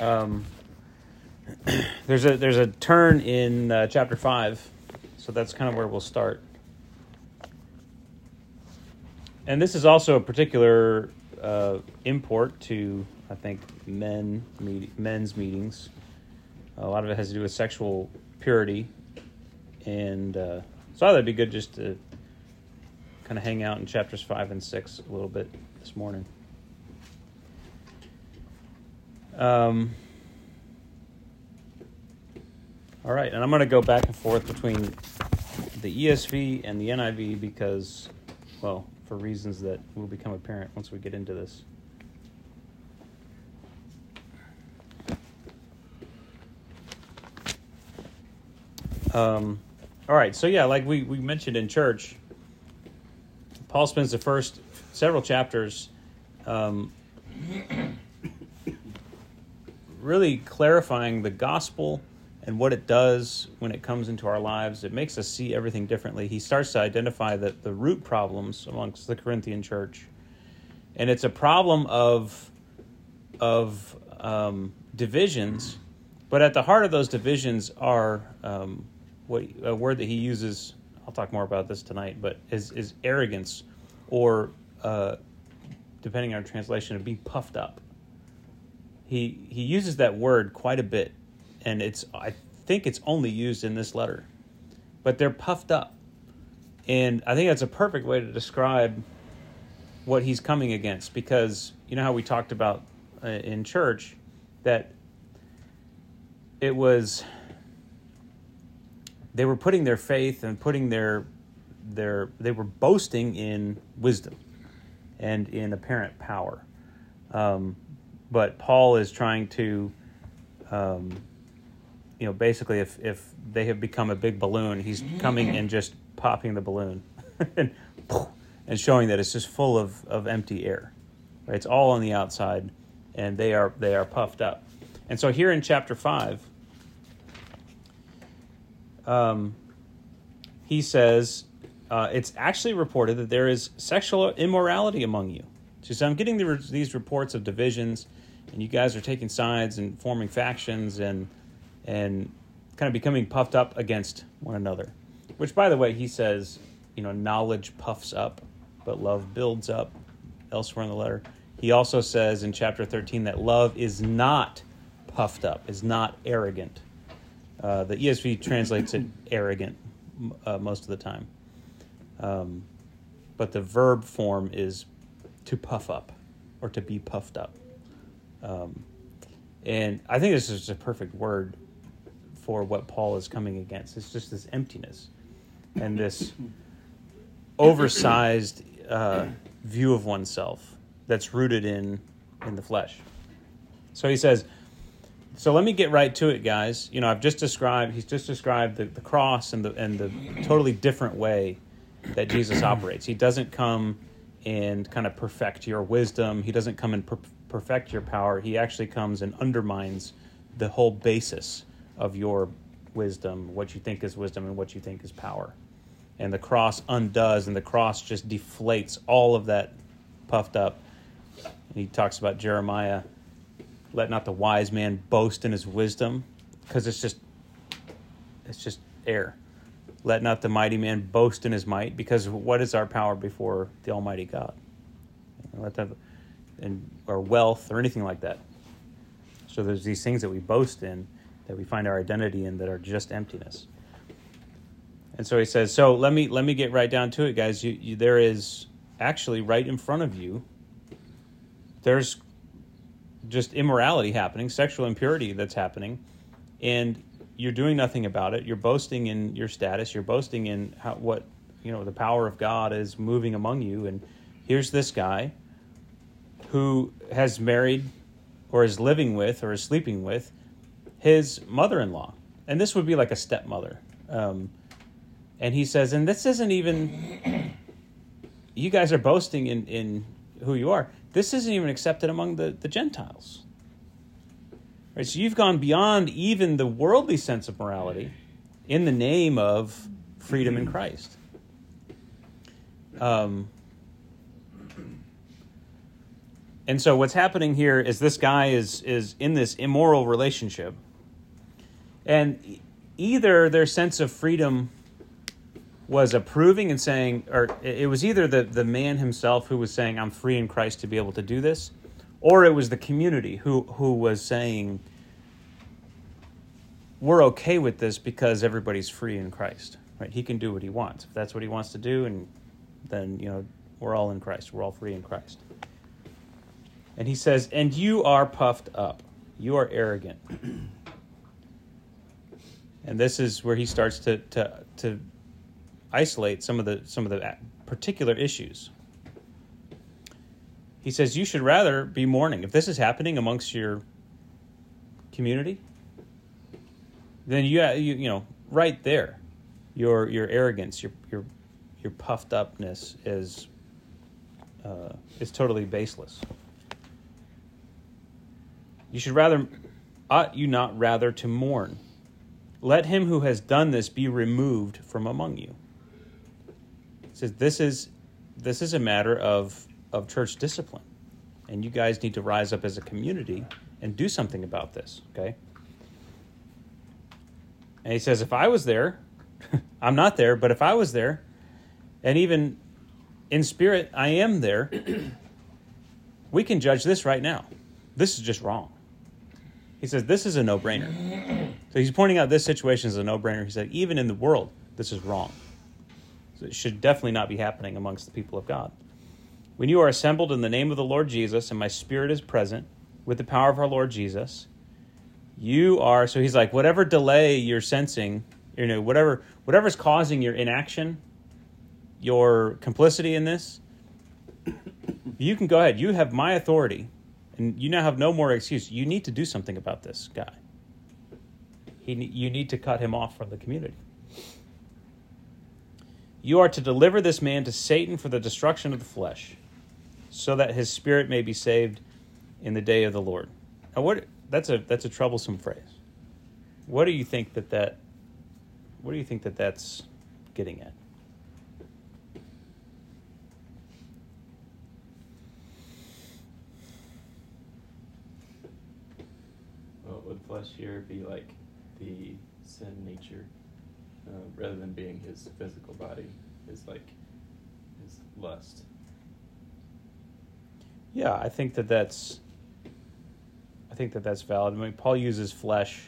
Um, there's a there's a turn in uh, chapter five, so that's kind of where we'll start. And this is also a particular uh, import to I think men meet, men's meetings. A lot of it has to do with sexual purity, and uh, so I thought it'd be good just to kind of hang out in chapters five and six a little bit this morning. Um, all right, and I'm going to go back and forth between the ESV and the NIV because, well, for reasons that will become apparent once we get into this. Um, all right, so yeah, like we, we mentioned in church, Paul spends the first several chapters um, really clarifying the gospel and what it does when it comes into our lives. It makes us see everything differently. He starts to identify the, the root problems amongst the Corinthian church. And it's a problem of, of um, divisions, but at the heart of those divisions are um, what a word that he uses. I'll talk more about this tonight, but is, is arrogance, or uh, depending on translation, of being puffed up. He he uses that word quite a bit, and it's I think it's only used in this letter, but they're puffed up, and I think that's a perfect way to describe what he's coming against because you know how we talked about uh, in church that it was they were putting their faith and putting their their they were boasting in wisdom and in apparent power. Um, but paul is trying to um, you know basically if if they have become a big balloon he's coming and just popping the balloon and and showing that it's just full of, of empty air right? it's all on the outside and they are they are puffed up and so here in chapter 5 um, he says uh, it's actually reported that there is sexual immorality among you. So, so I'm getting the, these reports of divisions, and you guys are taking sides and forming factions and and kind of becoming puffed up against one another. Which, by the way, he says, you know, knowledge puffs up, but love builds up. Elsewhere in the letter, he also says in chapter 13 that love is not puffed up, is not arrogant. Uh, the ESV translates it arrogant uh, most of the time. Um, but the verb form is to puff up or to be puffed up. Um, and I think this is a perfect word for what Paul is coming against. It's just this emptiness and this oversized uh, view of oneself that's rooted in in the flesh. So he says, so let me get right to it, guys. You know, I've just described he's just described the, the cross and the and the totally different way that Jesus operates. He doesn't come and kind of perfect your wisdom. He doesn't come and per- perfect your power. He actually comes and undermines the whole basis of your wisdom, what you think is wisdom and what you think is power. And the cross undoes, and the cross just deflates all of that puffed up. And he talks about Jeremiah let not the wise man boast in his wisdom because it's just it's just air let not the mighty man boast in his might because what is our power before the almighty god let that and or wealth or anything like that so there's these things that we boast in that we find our identity in that are just emptiness and so he says so let me let me get right down to it guys you, you there is actually right in front of you there's just immorality happening, sexual impurity that's happening, and you're doing nothing about it. You're boasting in your status. You're boasting in how, what you know the power of God is moving among you. And here's this guy who has married, or is living with, or is sleeping with his mother-in-law, and this would be like a stepmother. Um, and he says, and this isn't even. You guys are boasting in in who you are this isn't even accepted among the, the Gentiles. Right, so you've gone beyond even the worldly sense of morality in the name of freedom in Christ. Um, And so what's happening here is this guy is is in this immoral relationship. And either their sense of freedom was approving and saying or it was either the, the man himself who was saying I'm free in Christ to be able to do this, or it was the community who who was saying we're okay with this because everybody's free in Christ. Right? He can do what he wants. If that's what he wants to do and then, you know, we're all in Christ. We're all free in Christ. And he says, And you are puffed up. You are arrogant. and this is where he starts to, to, to isolate some of the some of the particular issues. He says you should rather be mourning. If this is happening amongst your community, then you you, you know right there, your your arrogance, your your your puffed upness is uh, is totally baseless. You should rather, ought you not rather to mourn? Let him who has done this be removed from among you. Says this is this is a matter of of church discipline, and you guys need to rise up as a community and do something about this. Okay. And he says, if I was there, I'm not there, but if I was there, and even in spirit, I am there, we can judge this right now. This is just wrong. He says, this is a no brainer. So he's pointing out this situation is a no brainer. He said, even in the world, this is wrong. So it should definitely not be happening amongst the people of God. When you are assembled in the name of the Lord Jesus, and my spirit is present with the power of our Lord Jesus, you are so he's like whatever delay you're sensing you know whatever whatever's causing your inaction your complicity in this you can go ahead you have my authority and you now have no more excuse you need to do something about this guy he, you need to cut him off from the community you are to deliver this man to satan for the destruction of the flesh so that his spirit may be saved in the day of the lord now what that's a that's a troublesome phrase. What do you think that that what do you think that that's getting at? Well, would flesh here be like the sin nature, uh, rather than being his physical body, is like his lust? Yeah, I think that that's I think that that's valid. I mean, Paul uses flesh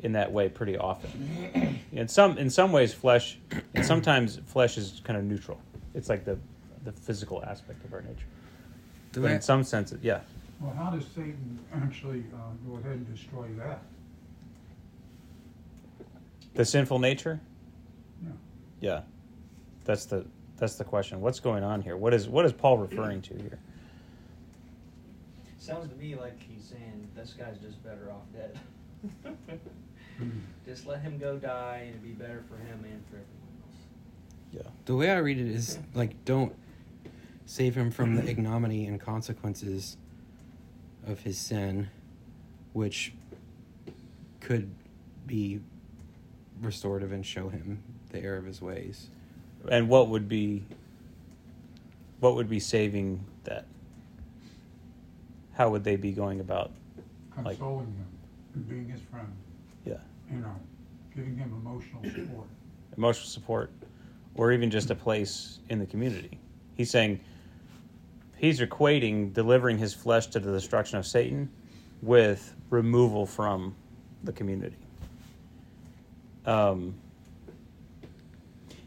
in that way pretty often. In some in some ways, flesh, and sometimes flesh is kind of neutral. It's like the the physical aspect of our nature. but in some sense, yeah. Well, how does Satan actually uh, go ahead and destroy that? The sinful nature. Yeah. Yeah, that's the that's the question. What's going on here? What is what is Paul referring to here? Sounds to me like he's saying this guy's just better off dead. just let him go die, and it'd be better for him and for everyone else. Yeah. The way I read it is like, don't save him from the ignominy and consequences of his sin, which could be restorative and show him the error of his ways. And what would be what would be saving that? How would they be going about? Like- Consoling him and being his friend, Yeah, you know, giving him emotional support. emotional support, or even just a place in the community. He's saying he's equating delivering his flesh to the destruction of Satan with removal from the community. Um,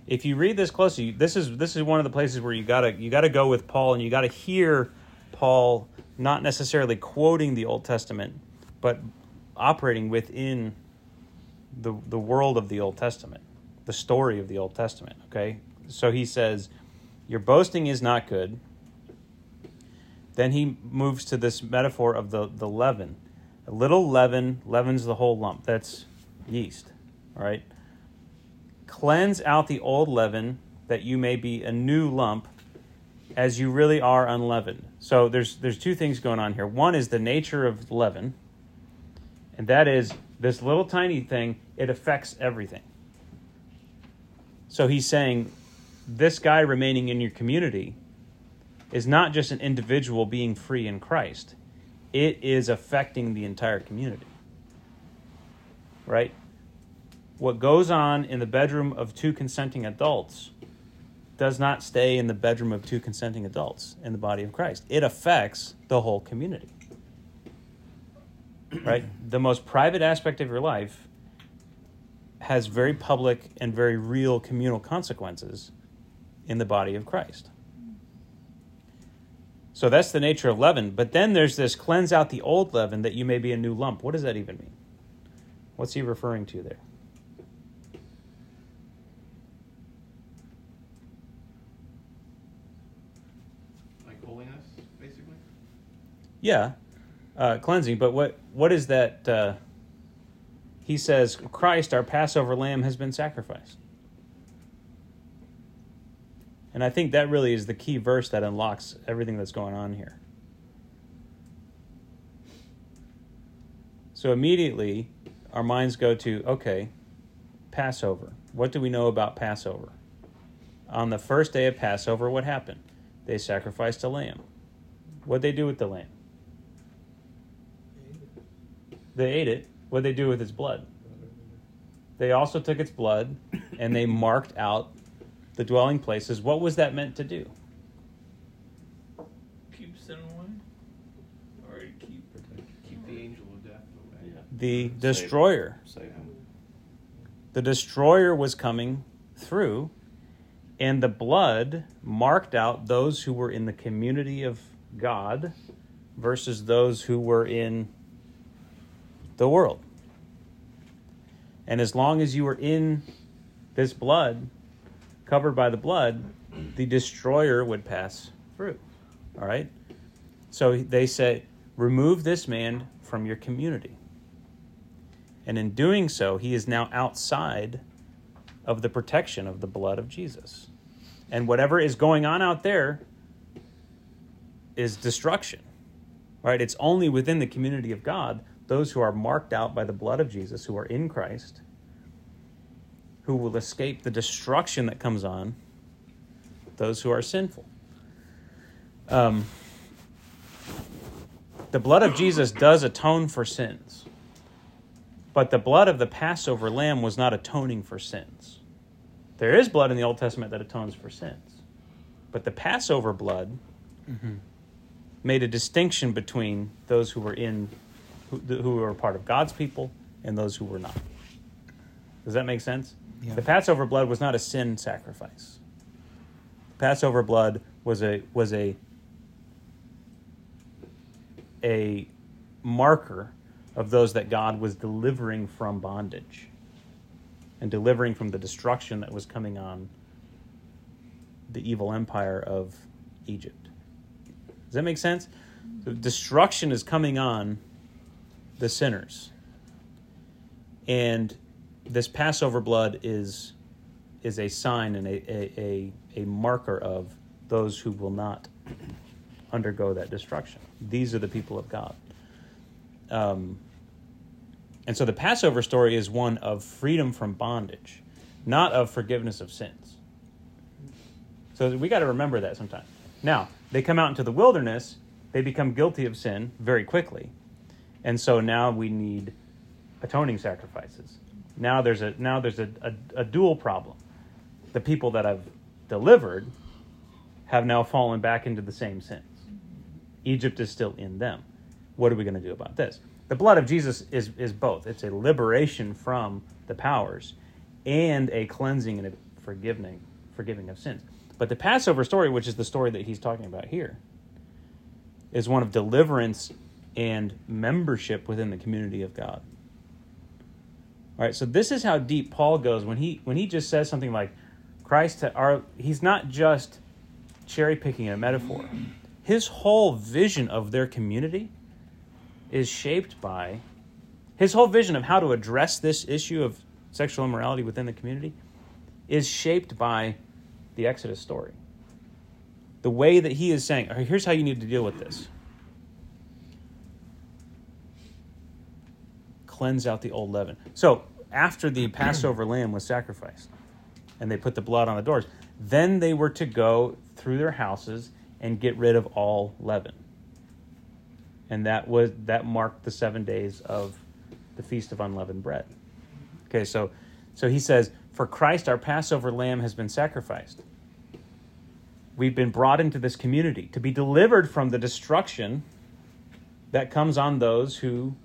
if you read this closely, this is this is one of the places where you gotta you gotta go with Paul and you gotta hear Paul not necessarily quoting the Old Testament, but operating within the the world of the Old Testament, the story of the Old Testament. Okay, so he says, "Your boasting is not good." Then he moves to this metaphor of the the leaven. A little leaven leavens the whole lump. That's yeast, all right? Cleanse out the old leaven that you may be a new lump as you really are unleavened. So there's there's two things going on here. One is the nature of leaven, and that is this little tiny thing, it affects everything. So he's saying this guy remaining in your community is not just an individual being free in Christ, it is affecting the entire community. Right? What goes on in the bedroom of two consenting adults does not stay in the bedroom of two consenting adults in the body of Christ. It affects the whole community. Right? The most private aspect of your life has very public and very real communal consequences in the body of Christ. So that's the nature of leaven. But then there's this cleanse out the old leaven that you may be a new lump. What does that even mean? What's he referring to there? Like holiness, basically. Yeah, uh, cleansing. But what what is that? Uh, he says, Christ, our Passover lamb, has been sacrificed. And I think that really is the key verse that unlocks everything that's going on here. So immediately, our minds go to okay, Passover. What do we know about Passover? On the first day of Passover, what happened? They sacrificed a lamb. What'd they do with the lamb? They ate it. What'd they do with its blood? They also took its blood and they marked out the dwelling places. What was that meant to do? Keep sin away? Or keep Keep the angel of death away. Yeah. The Save- destroyer. Save him. The destroyer was coming through, and the blood marked out those who were in the community of God versus those who were in the world. And as long as you were in this blood, covered by the blood, the destroyer would pass through. All right? So they say, remove this man from your community. And in doing so, he is now outside of the protection of the blood of Jesus. And whatever is going on out there is destruction. Right? It's only within the community of God, those who are marked out by the blood of Jesus, who are in Christ, who will escape the destruction that comes on those who are sinful. Um, the blood of Jesus does atone for sins. But the blood of the Passover lamb was not atoning for sins. There is blood in the Old Testament that atones for sins. But the Passover blood made a distinction between those who were in who, who were part of God's people and those who were not. Does that make sense? Yeah. The Passover blood was not a sin sacrifice. The Passover blood was a was a a marker of those that God was delivering from bondage and delivering from the destruction that was coming on the evil empire of Egypt. Does that make sense? The destruction is coming on the sinners. And this Passover blood is is a sign and a, a, a, a marker of those who will not undergo that destruction. These are the people of God. Um, and so the Passover story is one of freedom from bondage, not of forgiveness of sins. So we got to remember that sometimes. Now, they come out into the wilderness, they become guilty of sin very quickly. And so now we need atoning sacrifices. Now there's a now there's a, a, a dual problem. The people that I've delivered have now fallen back into the same sins. Egypt is still in them. What are we going to do about this? The blood of Jesus is, is both. It's a liberation from the powers and a cleansing and a forgiving, forgiving of sins. But the Passover story, which is the story that he's talking about here, is one of deliverance and membership within the community of God. All right, so this is how deep Paul goes when he when he just says something like Christ our he's not just cherry picking a metaphor. His whole vision of their community is shaped by his whole vision of how to address this issue of sexual immorality within the community is shaped by the Exodus story. The way that he is saying, "All right, here's how you need to deal with this. Cleanse out the old leaven. So after the Passover lamb was sacrificed and they put the blood on the doors, then they were to go through their houses and get rid of all leaven. And that was that marked the 7 days of the feast of unleavened bread. Okay, so so he says, "For Christ our Passover lamb has been sacrificed." We've been brought into this community to be delivered from the destruction that comes on those who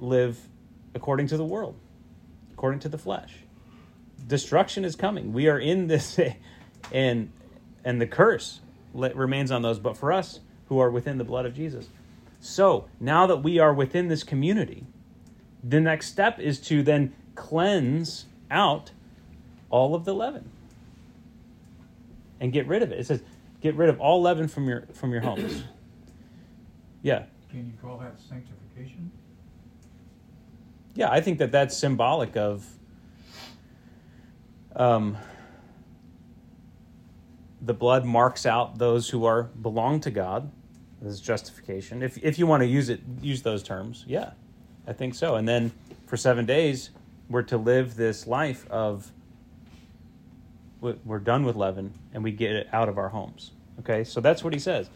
live according to the world, according to the flesh. Destruction is coming. We are in this, and and the curse remains on those. But for us who are within the blood of Jesus, so now that we are within this community, the next step is to then cleanse out all of the leaven and get rid of it. It says, "Get rid of all leaven from your from your homes." Yeah. Can you call that sanctification? Yeah, I think that that's symbolic of um, the blood marks out those who are belong to God as justification. If if you want to use it, use those terms. Yeah, I think so. And then for seven days, we're to live this life of we're done with leaven and we get it out of our homes. Okay, so that's what he says.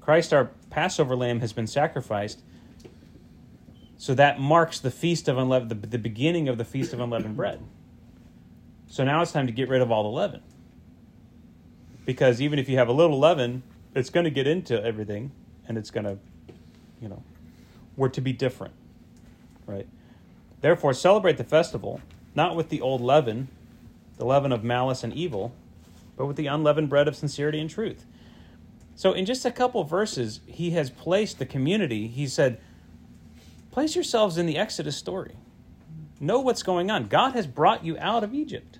Christ, our Passover lamb, has been sacrificed so that marks the feast of unleavened, the, the beginning of the feast of unleavened bread. So now it's time to get rid of all the leaven. Because even if you have a little leaven, it's going to get into everything and it's going to, you know, we're to be different, right? Therefore, celebrate the festival, not with the old leaven, the leaven of malice and evil, but with the unleavened bread of sincerity and truth. So, in just a couple verses, he has placed the community. He said, Place yourselves in the Exodus story. Know what's going on. God has brought you out of Egypt.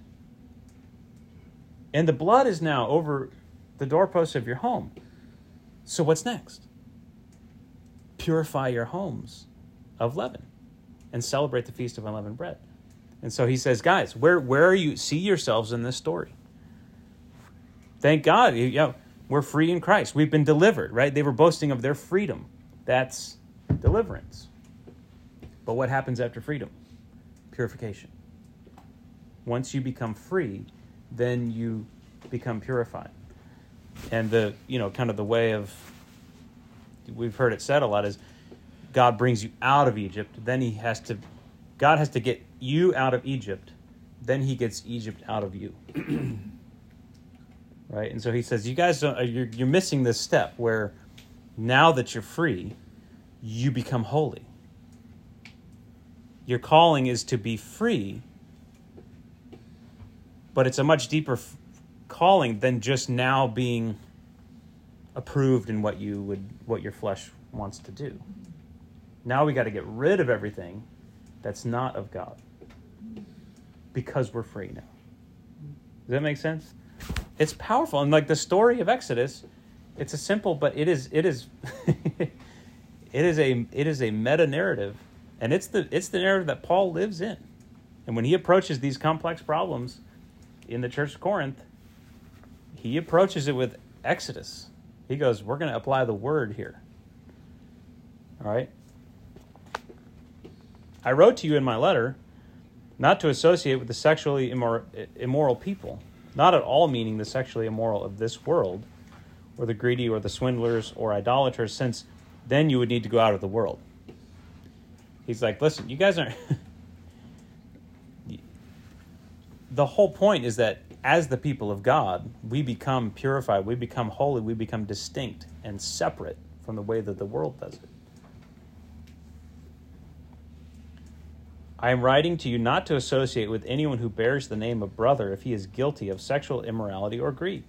And the blood is now over the doorposts of your home. So what's next? Purify your homes of leaven and celebrate the feast of unleavened bread. And so he says, guys, where where are you see yourselves in this story? Thank God, you know, we're free in Christ. We've been delivered, right? They were boasting of their freedom. That's deliverance. But what happens after freedom? Purification. Once you become free, then you become purified. And the, you know, kind of the way of, we've heard it said a lot is God brings you out of Egypt, then he has to, God has to get you out of Egypt, then he gets Egypt out of you. right? And so he says, you guys don't, uh, you're, you're missing this step where now that you're free, you become holy your calling is to be free, but it's a much deeper f- calling than just now being approved in what you would what your flesh wants to do. Now we got to get rid of everything that's not of God because we're free now. Does that make sense? It's powerful and like the story of Exodus, it's a simple but it is it is it is a it is a meta narrative and it's the it's the narrative that Paul lives in. And when he approaches these complex problems in the church of Corinth, he approaches it with Exodus. He goes, "We're going to apply the word here." All right? I wrote to you in my letter not to associate with the sexually immor- immoral people, not at all meaning the sexually immoral of this world, or the greedy, or the swindlers, or idolaters, since then you would need to go out of the world. He's like, listen, you guys aren't. the whole point is that as the people of God, we become purified, we become holy, we become distinct and separate from the way that the world does it. I am writing to you not to associate with anyone who bears the name of brother if he is guilty of sexual immorality or greed,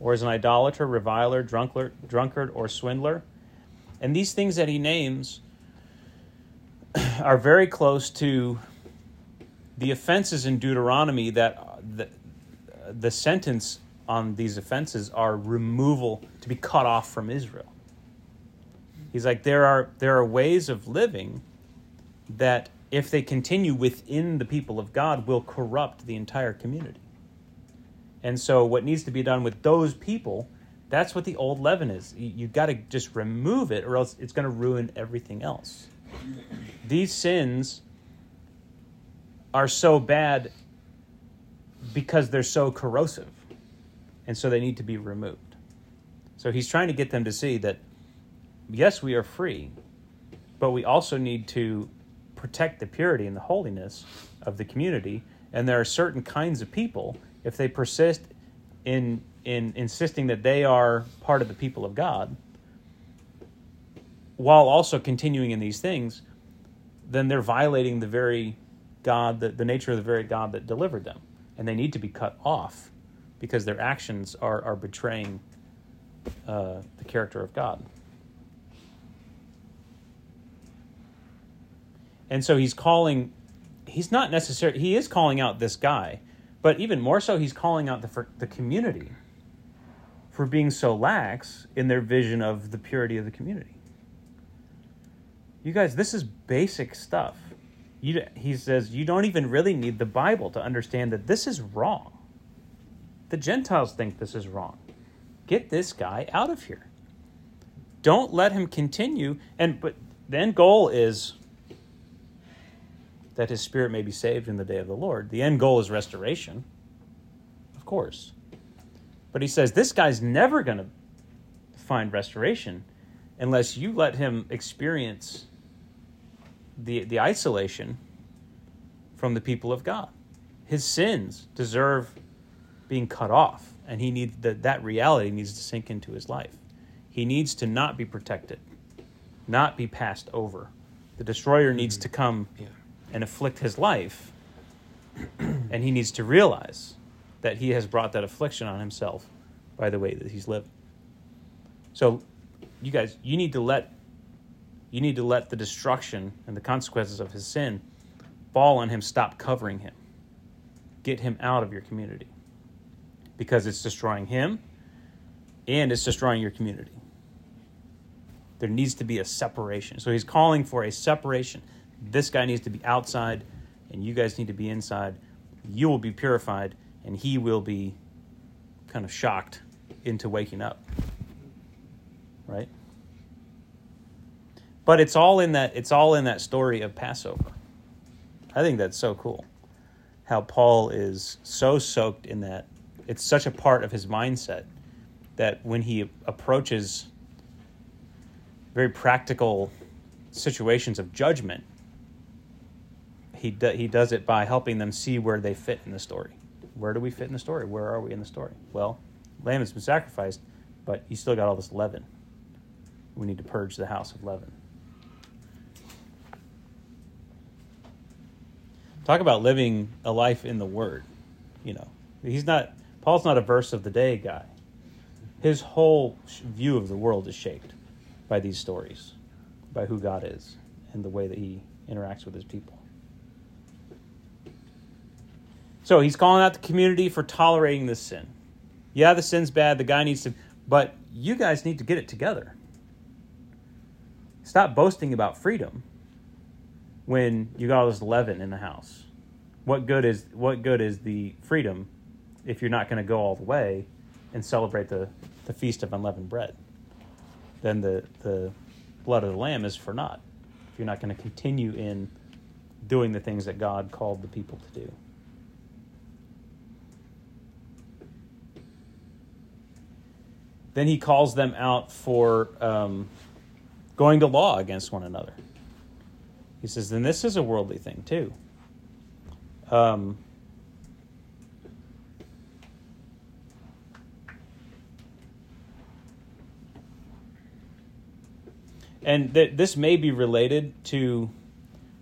or is an idolater, reviler, drunkard, drunkard or swindler. And these things that he names are very close to the offenses in Deuteronomy that the, the sentence on these offenses are removal to be cut off from Israel. He's like there are there are ways of living that if they continue within the people of God will corrupt the entire community. And so what needs to be done with those people, that's what the old leaven is. You, you've got to just remove it or else it's going to ruin everything else these sins are so bad because they're so corrosive and so they need to be removed. So he's trying to get them to see that yes, we are free, but we also need to protect the purity and the holiness of the community. And there are certain kinds of people, if they persist in in insisting that they are part of the people of God, while also continuing in these things, then they're violating the very God, that the nature of the very God that delivered them, and they need to be cut off because their actions are are betraying uh, the character of God. And so he's calling, he's not necessarily, he is calling out this guy, but even more so, he's calling out the, the community for being so lax in their vision of the purity of the community. You guys, this is basic stuff. You, he says you don't even really need the Bible to understand that this is wrong. The Gentiles think this is wrong. Get this guy out of here. Don't let him continue. And but the end goal is that his spirit may be saved in the day of the Lord. The end goal is restoration, of course. But he says this guy's never going to find restoration unless you let him experience the, the isolation from the people of God. His sins deserve being cut off, and he needs that that reality needs to sink into his life. He needs to not be protected, not be passed over. The destroyer needs mm-hmm. to come Yeah. and afflict his life, and he needs to realize that he has brought that affliction on himself by the way that he's lived. So, you guys, you need to let you need to let the destruction and the consequences of his sin fall on him. Stop covering him. Get him out of your community because it's destroying him and it's destroying your community. There needs to be a separation. So he's calling for a separation. This guy needs to be outside, and you guys need to be inside. You will be purified, and he will be kind of shocked into waking up. Right? But it's all in that it's all in that story of Passover. I think that's so cool. How Paul is so soaked in that. It's such a part of his mindset that when he approaches very practical situations of judgment, he do, he does it by helping them see where they fit in the story. Where do we fit in the story? Where are we in the story? Well, lamb has been sacrificed, but you still got all this leaven. We need to purge the house of leaven. Talk about living a life in the Word. You know, he's not. Paul's not a verse of the day guy. His whole view of the world is shaped by these stories, by who God is, and the way that He interacts with His people. So he's calling out the community for tolerating this sin. Yeah, the sin's bad. The guy needs to, but you guys need to get it together. Stop boasting about freedom when you got all this leaven in the house. What good is what good is the freedom if you're not going to go all the way and celebrate the, the feast of unleavened bread? Then the the blood of the lamb is for naught. If you're not going to continue in doing the things that God called the people to do. Then he calls them out for um, going to law against one another. He says, then this is a worldly thing too. Um, and th- this may be related to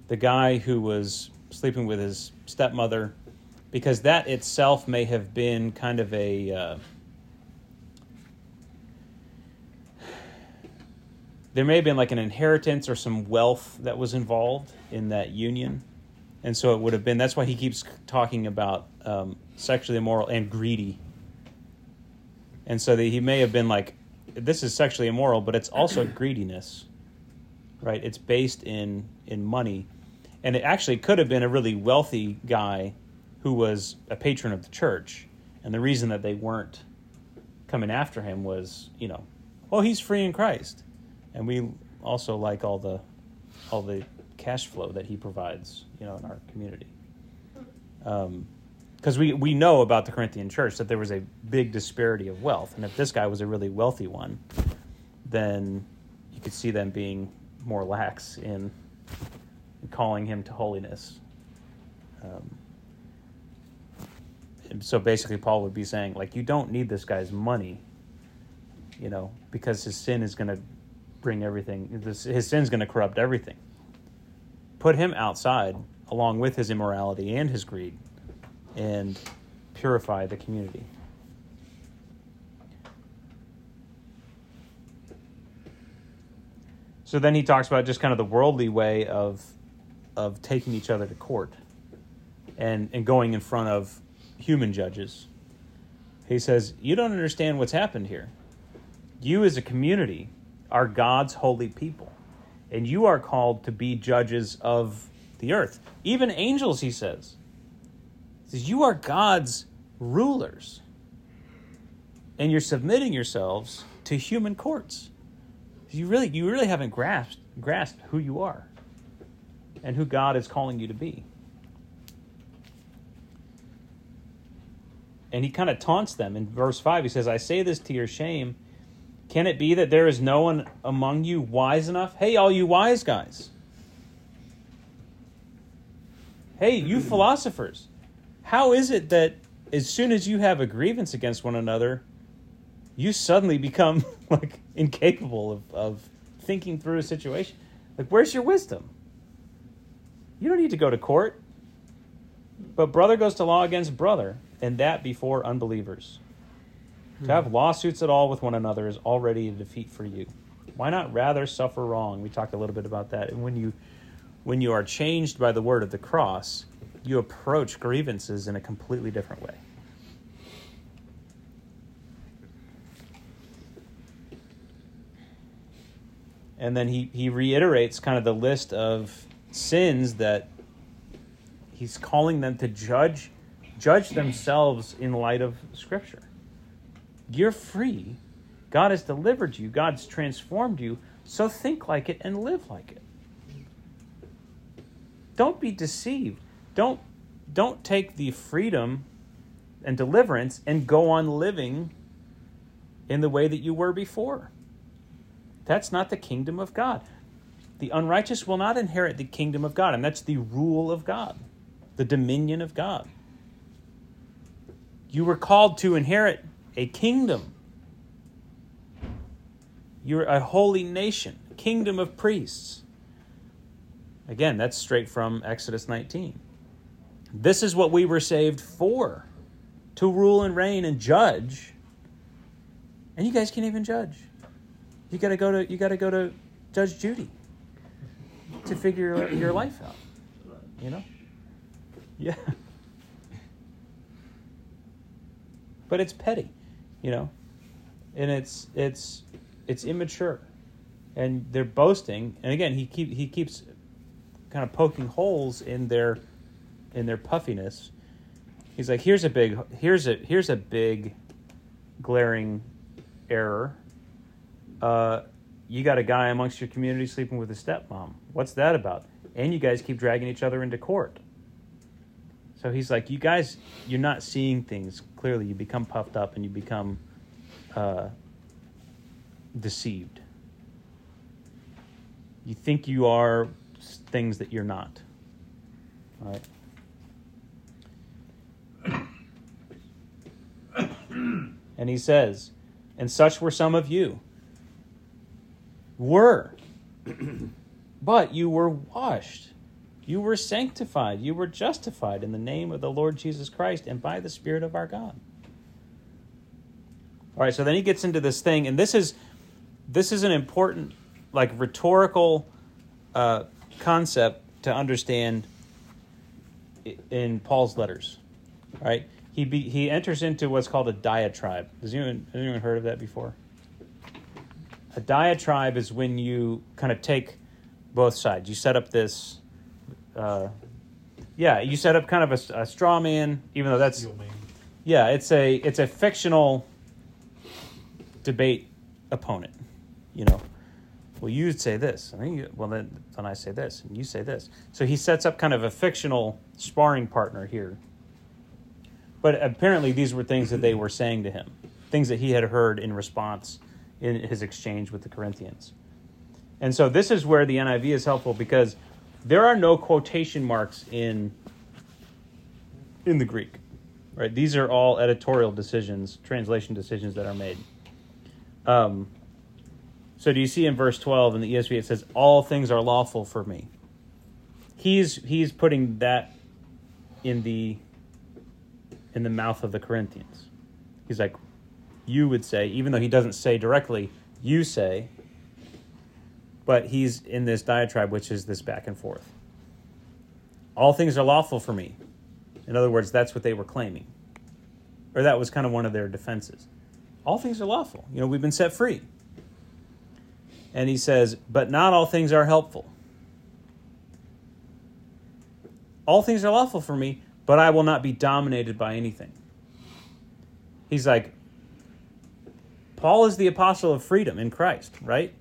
the guy who was sleeping with his stepmother, because that itself may have been kind of a. Uh, there may have been like an inheritance or some wealth that was involved in that union. And so it would have been that's why he keeps talking about um, sexually immoral and greedy. And so that he may have been like this is sexually immoral but it's also greediness right? It's based in in money. And it actually could have been a really wealthy guy who was a patron of the church. And the reason that they weren't coming after him was you know oh he's free in christ and we also like all the all the cash flow that he provides, you know, in our community. Um, because we, we know about the Corinthian church that there was a big disparity of wealth. And if this guy was a really wealthy one, then you could see them being more lax in, in calling him to holiness. Um, so basically, Paul would be saying, like, you don't need this guy's money, you know, because his sin is going to bring everything, this, his sin's going to corrupt everything. Put him outside along with his immorality and his greed and purify the community. So then he talks about just kind of the worldly way of of taking each other to court and and going in front of human judges. He says, "You don't understand what's happened here. You as a community are God's holy people, and you are called to be judges of the earth. Even angels, he says. He says, You are God's rulers. And you're submitting yourselves to human courts. You really you really haven't grasped grasped who you are and who God is calling you to be. And he kind of taunts them in verse 5. He says, I say this to your shame. Can it be that there is no one among you wise enough? Hey, all you wise guys. Hey, you philosophers. How is it that as soon as you have a grievance against one another, you suddenly become like incapable of, of thinking through a situation? Like, where's your wisdom? You don't need to go to court. But brother goes to law against brother, and that before unbelievers. To have lawsuits at all with one another is already a defeat for you. Why not rather suffer wrong? We talked a little bit about that. And when you when you are changed by the word of the cross, you approach grievances in a completely different way. And then he, he reiterates kind of the list of sins that he's calling them to judge judge themselves in light of scripture. You're free. God has delivered you. God's transformed you. So think like it and live like it. Don't be deceived. Don't don't take the freedom and deliverance and go on living in the way that you were before. That's not the kingdom of God. The unrighteous will not inherit the kingdom of God, and that's the rule of God, the dominion of God. You were called to inherit a kingdom. You're a holy nation, kingdom of priests. Again, that's straight from Exodus 19. This is what we were saved for to rule and reign and judge. And you guys can't even judge. You got to go to you got to go to Judge Judy to figure your, your life out. You know? Yeah. But it's petty, you know? And it's it's it's immature. And they're boasting, and again, he keep he keeps kind of poking holes in their in their puffiness. He's like, here's a big here's a here's a big glaring error. Uh, you got a guy amongst your community sleeping with a stepmom. What's that about? And you guys keep dragging each other into court. So he's like, you guys, you're not seeing things clearly. You become puffed up and you become uh, deceived. You think you are things that you're not. All right. and he says, and such were some of you. Were. but you were washed. You were sanctified. You were justified in the name of the Lord Jesus Christ and by the Spirit of our God. All right, so then he gets into this thing, and this is this is an important, like rhetorical uh, concept to understand in Paul's letters. Right? He be, he enters into what's called a diatribe. Has anyone, has anyone heard of that before? A diatribe is when you kind of take both sides. You set up this, uh, yeah, you set up kind of a, a straw man, even though that's yeah, it's a it's a fictional debate opponent. You know, well, you would say this, and then you, well, then then I say this, and you say this. So he sets up kind of a fictional sparring partner here, But apparently, these were things that they were saying to him, things that he had heard in response in his exchange with the Corinthians. And so, this is where the NIV is helpful because there are no quotation marks in in the Greek. Right? These are all editorial decisions, translation decisions that are made. Um, so do you see in verse 12 in the ESV it says all things are lawful for me. He's he's putting that in the in the mouth of the Corinthians. He's like you would say even though he doesn't say directly you say but he's in this diatribe which is this back and forth. All things are lawful for me. In other words, that's what they were claiming. Or that was kind of one of their defenses. All things are lawful. You know, we've been set free. And he says, but not all things are helpful. All things are lawful for me, but I will not be dominated by anything. He's like, Paul is the apostle of freedom in Christ, right?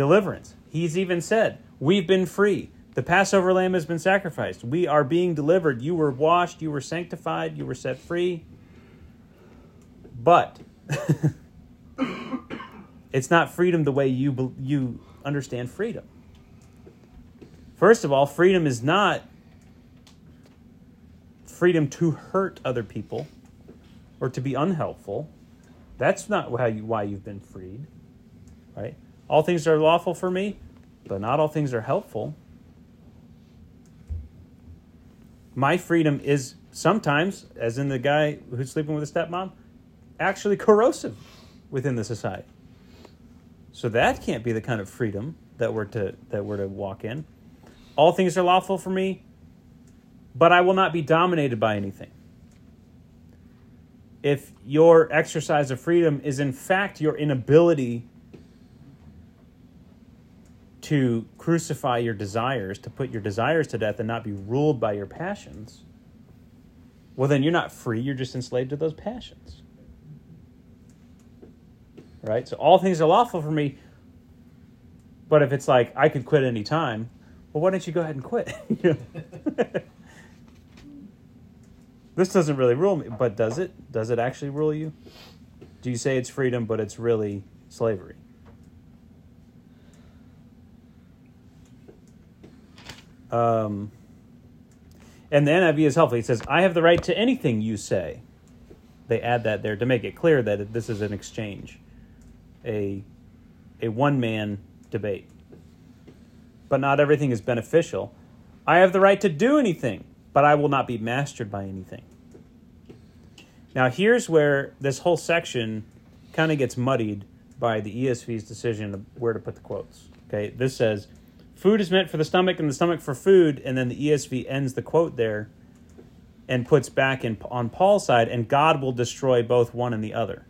Deliverance. He's even said, We've been free. The Passover lamb has been sacrificed. We are being delivered. You were washed. You were sanctified. You were set free. But it's not freedom the way you you understand freedom. First of all, freedom is not freedom to hurt other people or to be unhelpful. That's not how you, why you've been freed, right? All things are lawful for me, but not all things are helpful. My freedom is sometimes, as in the guy who's sleeping with a stepmom, actually corrosive within the society. So that can't be the kind of freedom that we're to that we're to walk in. All things are lawful for me, but I will not be dominated by anything. If your exercise of freedom is in fact your inability to crucify your desires, to put your desires to death and not be ruled by your passions, well, then you're not free, you're just enslaved to those passions. Right? So all things are lawful for me, but if it's like I could quit any time, well, why don't you go ahead and quit? This doesn't really rule me, but does it? Does it actually rule you? Do you say it's freedom, but it's really slavery? Um, and the NIV is helpful. He says, I have the right to anything you say. They add that there to make it clear that this is an exchange, a, a one man debate. But not everything is beneficial. I have the right to do anything, but I will not be mastered by anything. Now, here's where this whole section kind of gets muddied by the ESV's decision of where to put the quotes. Okay, this says, food is meant for the stomach and the stomach for food. And then the esv ends the quote there and puts back in on paul's side and god will destroy both one and the other.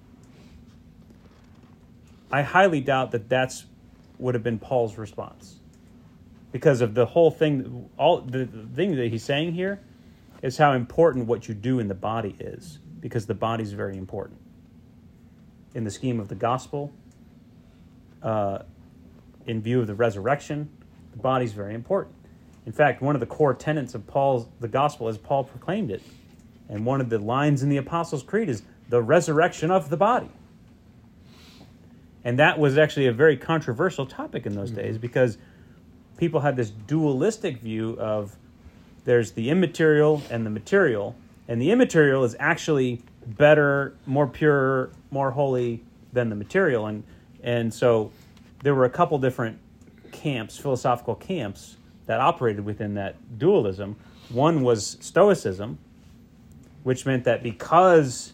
I highly doubt that that's would have been paul's response. Because of the whole thing all the, the thing that he's saying here is how important what you do in the body is. Because the body is very important. In the scheme of the gospel uh, in view of the resurrection the body is very important. In fact, one of the core tenets of Paul's the gospel as Paul proclaimed it, and one of the lines in the Apostles' Creed is the resurrection of the body. And that was actually a very controversial topic in those mm-hmm. days because people had this dualistic view of there's the immaterial and the material, and the immaterial is actually better, more pure, more holy than the material. And and so there were a couple different camps, philosophical camps, that operated within that dualism. One was Stoicism, which meant that because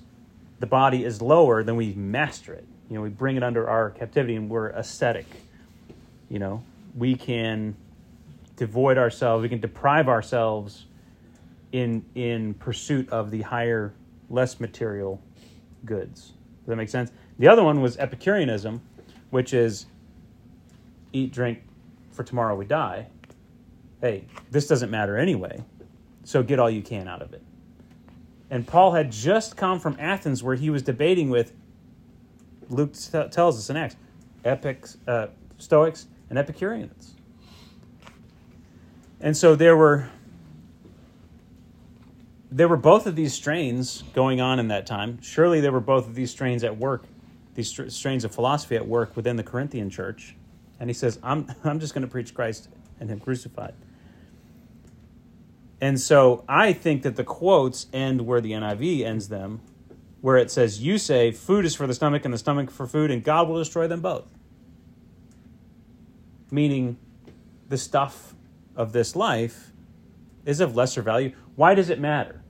the body is lower, then we master it. You know, we bring it under our captivity and we're ascetic. You know, we can devoid ourselves, we can deprive ourselves in in pursuit of the higher, less material goods. Does that make sense? The other one was Epicureanism, which is eat, drink, for tomorrow we die. Hey, this doesn't matter anyway, so get all you can out of it. And Paul had just come from Athens where he was debating with, Luke t- tells us in Acts, Epics, uh, Stoics and Epicureans. And so there were there were both of these strains going on in that time. Surely there were both of these strains at work, these str- strains of philosophy at work within the Corinthian church. And he says, I'm, I'm just going to preach Christ and Him crucified. And so I think that the quotes end where the NIV ends them, where it says, You say food is for the stomach and the stomach for food, and God will destroy them both. Meaning, the stuff of this life is of lesser value. Why does it matter?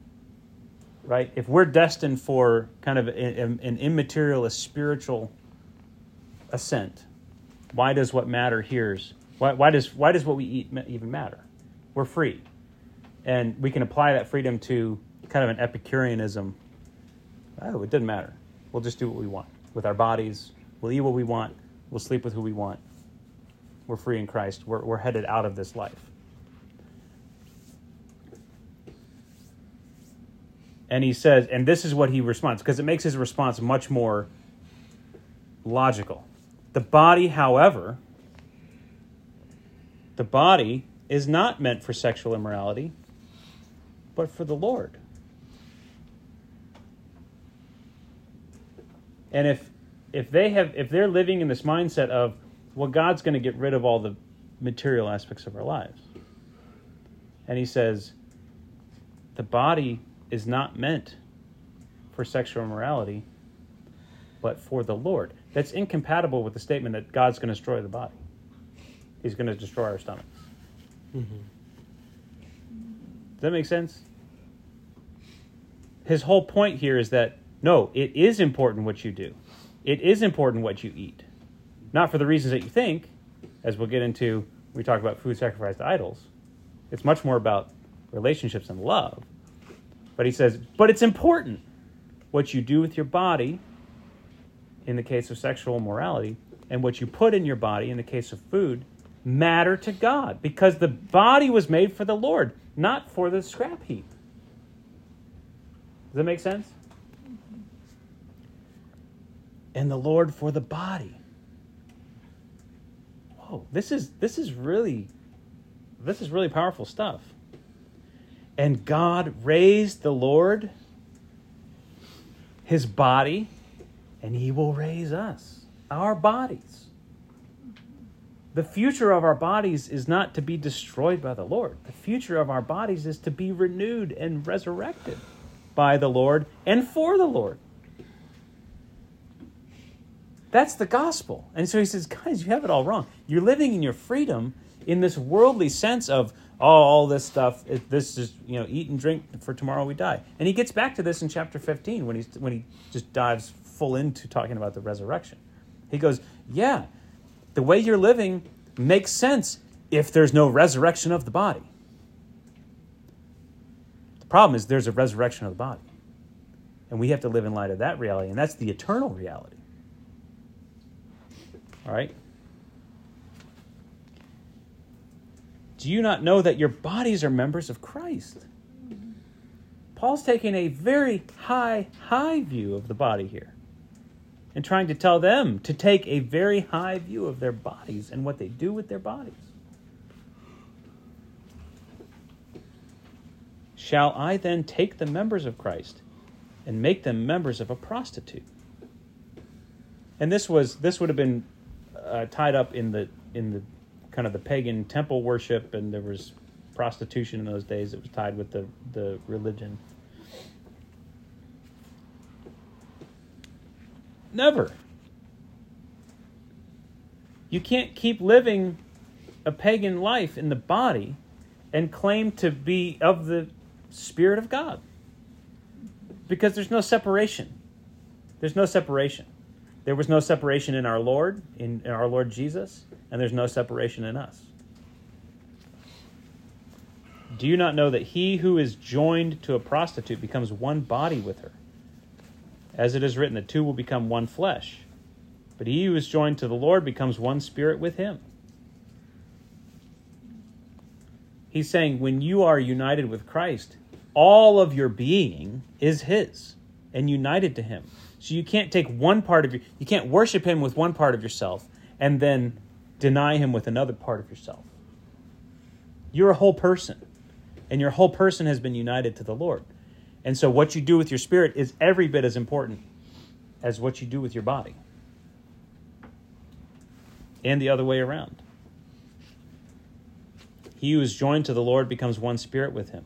Right? If we're destined for kind of an immaterial, a spiritual ascent, why does what matter here's why, why does why does what we eat even matter? We're free, and we can apply that freedom to kind of an Epicureanism. Oh, it doesn't matter. We'll just do what we want with our bodies. We'll eat what we want. We'll sleep with who we want. We're free in Christ. We're, we're headed out of this life. And he says, and this is what he responds, because it makes his response much more logical. The body, however, the body is not meant for sexual immorality, but for the Lord. And if if they have if they're living in this mindset of well God's going to get rid of all the material aspects of our lives. And he says the body is not meant for sexual immorality, but for the Lord. That's incompatible with the statement that God's going to destroy the body. He's going to destroy our stomachs. Mm-hmm. Does that make sense? His whole point here is that no, it is important what you do. It is important what you eat. Not for the reasons that you think, as we'll get into we talk about food sacrificed to idols. It's much more about relationships and love. But he says, but it's important what you do with your body in the case of sexual immorality and what you put in your body in the case of food matter to God because the body was made for the Lord, not for the scrap heap. Does that make sense? And the Lord for the body. Whoa, this is this is really this is really powerful stuff. And God raised the Lord his body, and he will raise us, our bodies. The future of our bodies is not to be destroyed by the Lord. The future of our bodies is to be renewed and resurrected by the Lord and for the Lord. That's the gospel. And so he says, guys, you have it all wrong. You're living in your freedom in this worldly sense of, oh, all this stuff, this is, you know, eat and drink for tomorrow we die. And he gets back to this in chapter 15 when, he's, when he just dives full into talking about the resurrection. He goes, yeah, the way you're living makes sense if there's no resurrection of the body. The problem is there's a resurrection of the body. And we have to live in light of that reality, and that's the eternal reality. All right? Do you not know that your bodies are members of Christ? Paul's taking a very high, high view of the body here and trying to tell them to take a very high view of their bodies and what they do with their bodies. Shall I then take the members of Christ and make them members of a prostitute? And this was this would have been uh, tied up in the in the kind of the pagan temple worship, and there was prostitution in those days. It was tied with the the religion. Never. You can't keep living a pagan life in the body and claim to be of the Spirit of God. Because there's no separation. There's no separation. There was no separation in our Lord, in, in our Lord Jesus, and there's no separation in us. Do you not know that he who is joined to a prostitute becomes one body with her? As it is written, the two will become one flesh. But he who is joined to the Lord becomes one spirit with him. He's saying when you are united with Christ, all of your being is his and united to him. So you can't take one part of your you can't worship him with one part of yourself and then deny him with another part of yourself. You're a whole person, and your whole person has been united to the Lord. And so what you do with your spirit is every bit as important as what you do with your body. And the other way around. He who is joined to the Lord becomes one spirit with him.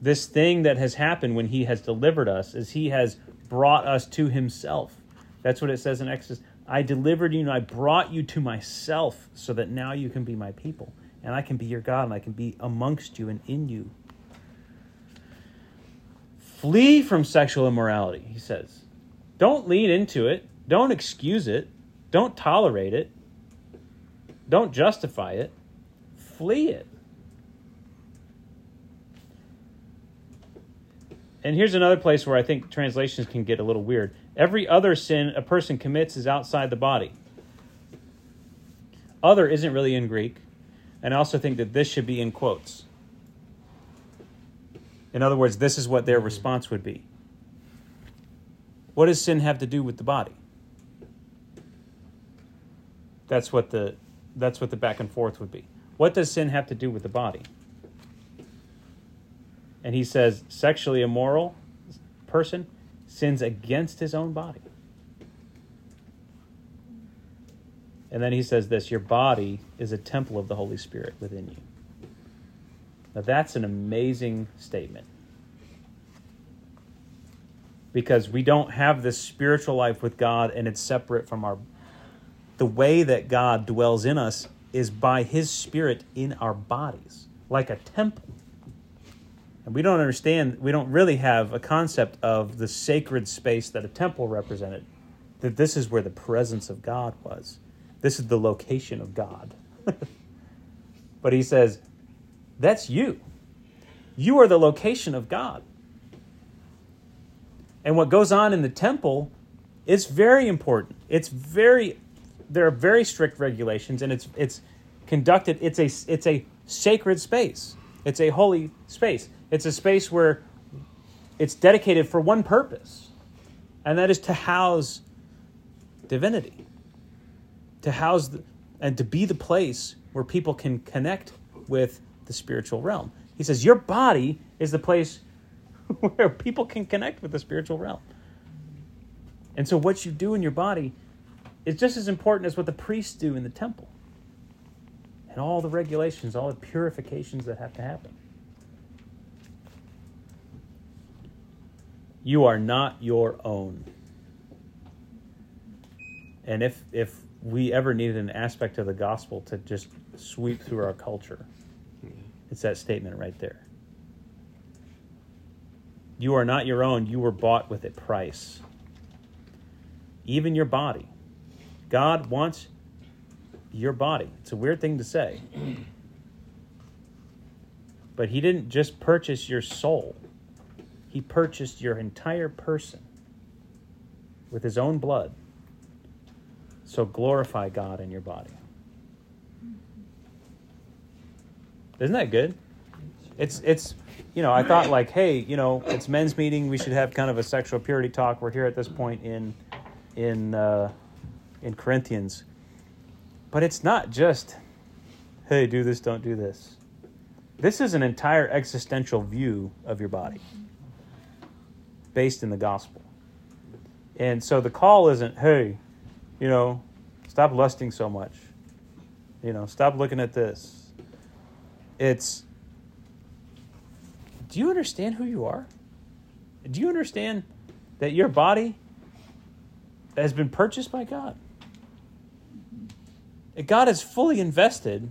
This thing that has happened when he has delivered us is he has brought us to himself. That's what it says in Exodus. I delivered you and I brought you to myself so that now you can be my people and I can be your God and I can be amongst you and in you. Flee from sexual immorality, he says. Don't lean into it. Don't excuse it. Don't tolerate it. Don't justify it. Flee it. And here's another place where I think translations can get a little weird. Every other sin a person commits is outside the body. Other isn't really in Greek. And I also think that this should be in quotes. In other words, this is what their mm-hmm. response would be. What does sin have to do with the body? That's what the that's what the back and forth would be. What does sin have to do with the body? And he says sexually immoral person sins against his own body. And then he says this your body is a temple of the Holy Spirit within you. Now that's an amazing statement. Because we don't have this spiritual life with God and it's separate from our. The way that God dwells in us is by his spirit in our bodies, like a temple. And we don't understand, we don't really have a concept of the sacred space that a temple represented, that this is where the presence of God was. This is the location of God. but he says, that's you. You are the location of God. And what goes on in the temple is very important. It's very there are very strict regulations and it's it's conducted it's a it's a sacred space. It's a holy space. It's a space where it's dedicated for one purpose. And that is to house divinity. To house the, and to be the place where people can connect with the spiritual realm. He says, Your body is the place where people can connect with the spiritual realm. And so, what you do in your body is just as important as what the priests do in the temple. And all the regulations, all the purifications that have to happen. You are not your own. And if, if we ever needed an aspect of the gospel to just sweep through our culture, it's that statement right there. You are not your own. You were bought with a price. Even your body. God wants your body. It's a weird thing to say. But He didn't just purchase your soul, He purchased your entire person with His own blood. So glorify God in your body. Isn't that good? It's it's you know I thought like hey you know it's men's meeting we should have kind of a sexual purity talk. We're here at this point in in uh, in Corinthians, but it's not just hey do this don't do this. This is an entire existential view of your body based in the gospel, and so the call isn't hey you know stop lusting so much, you know stop looking at this. It's do you understand who you are? Do you understand that your body has been purchased by God? That God is fully invested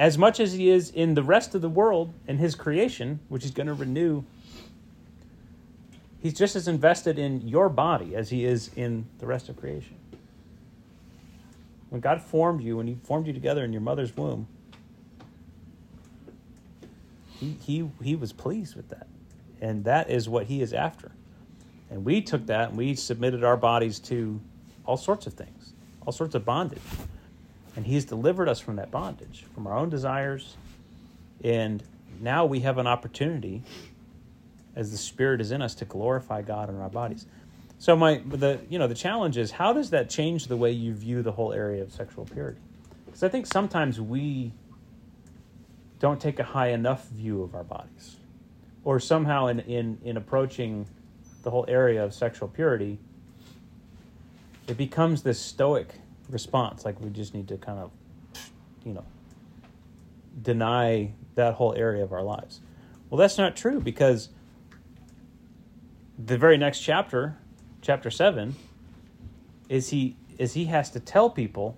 as much as He is in the rest of the world and His creation, which He's going to renew. He's just as invested in your body as He is in the rest of creation. When God formed you, when He formed you together in your mother's womb, he, he, he was pleased with that. And that is what he is after. And we took that and we submitted our bodies to all sorts of things, all sorts of bondage. And he's delivered us from that bondage, from our own desires. And now we have an opportunity, as the Spirit is in us, to glorify God in our bodies. So my the you know the challenge is how does that change the way you view the whole area of sexual purity? Because I think sometimes we don't take a high enough view of our bodies. or somehow in, in, in approaching the whole area of sexual purity, it becomes this stoic response. Like we just need to kind of, you know, deny that whole area of our lives. Well, that's not true because the very next chapter, chapter seven, is he is he has to tell people.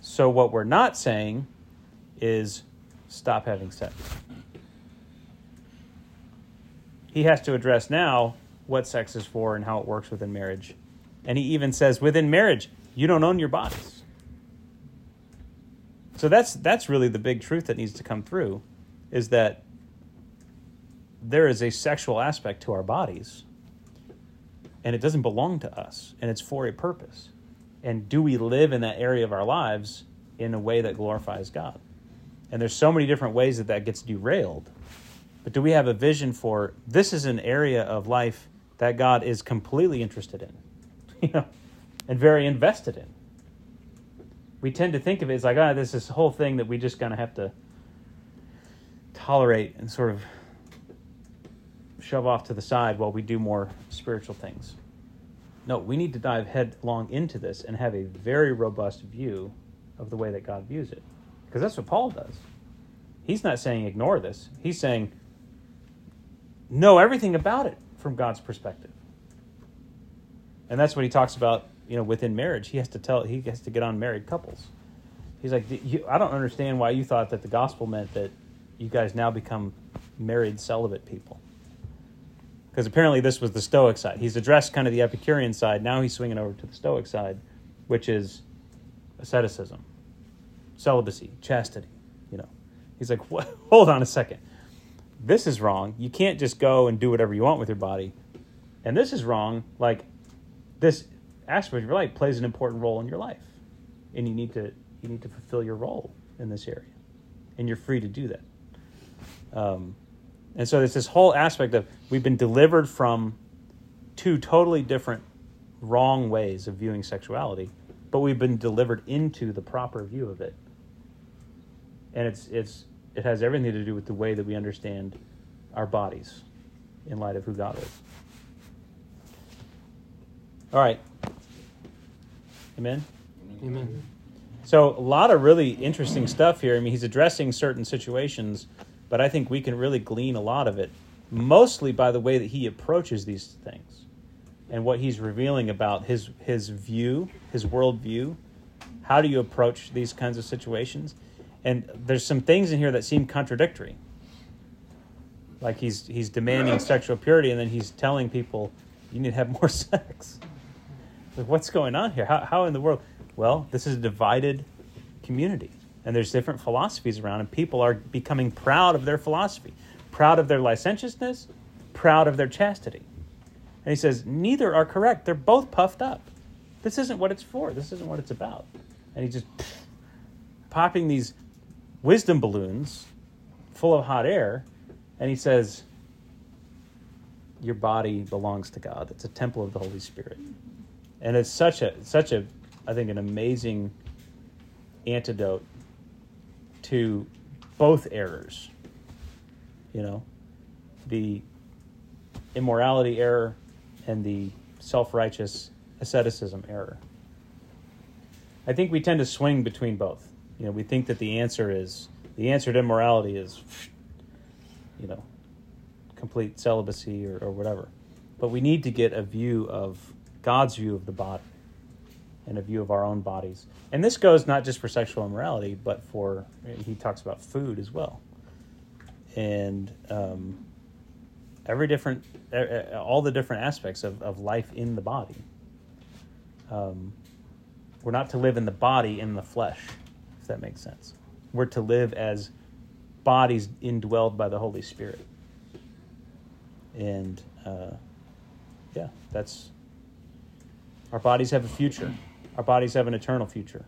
So what we're not saying is stop having sex. He has to address now what sex is for and how it works within marriage. And he even says within marriage, you don't own your bodies. So that's that's really the big truth that needs to come through is that there is a sexual aspect to our bodies and it doesn't belong to us and it's for a purpose. And do we live in that area of our lives in a way that glorifies God? And there's so many different ways that that gets derailed. But do we have a vision for this is an area of life that God is completely interested in, you know, and very invested in? We tend to think of it as like, ah, this is whole thing that we just kind of have to tolerate and sort of shove off to the side while we do more spiritual things. No, we need to dive headlong into this and have a very robust view of the way that God views it. Because that's what Paul does. He's not saying ignore this, he's saying know everything about it from God's perspective. And that's what he talks about, you know, within marriage. He has to tell, he has to get on married couples. He's like, I don't understand why you thought that the gospel meant that you guys now become married celibate people. Because apparently this was the Stoic side. He's addressed kind of the Epicurean side. Now he's swinging over to the Stoic side, which is asceticism, celibacy, chastity. You know, he's like, what? hold on a second. This is wrong. You can't just go and do whatever you want with your body. And this is wrong. Like, this aspect of your life plays an important role in your life, and you need to you need to fulfill your role in this area, and you're free to do that. Um, and so there's this whole aspect of we've been delivered from two totally different wrong ways of viewing sexuality, but we've been delivered into the proper view of it. And it's it's it has everything to do with the way that we understand our bodies in light of who God is. All right. Amen. Amen. So a lot of really interesting stuff here. I mean, he's addressing certain situations, but I think we can really glean a lot of it, mostly by the way that he approaches these things, and what he's revealing about his his view, his worldview. How do you approach these kinds of situations? And there's some things in here that seem contradictory. Like he's he's demanding sexual purity, and then he's telling people you need to have more sex. Like, what's going on here? How, how in the world? Well, this is a divided community, and there's different philosophies around, and people are becoming proud of their philosophy, proud of their licentiousness, proud of their chastity. And he says, neither are correct. They're both puffed up. This isn't what it's for. This isn't what it's about. And he's just popping these wisdom balloons full of hot air, and he says, Your body belongs to God. It's a temple of the Holy Spirit and it's such a such a I think an amazing antidote to both errors. You know, the immorality error and the self-righteous asceticism error. I think we tend to swing between both. You know, we think that the answer is the answer to immorality is you know, complete celibacy or, or whatever. But we need to get a view of God's view of the body and a view of our own bodies. And this goes not just for sexual immorality, but for, he talks about food as well. And um, every different, all the different aspects of, of life in the body. Um, we're not to live in the body in the flesh, if that makes sense. We're to live as bodies indwelled by the Holy Spirit. And uh, yeah, that's our bodies have a future. Our bodies have an eternal future.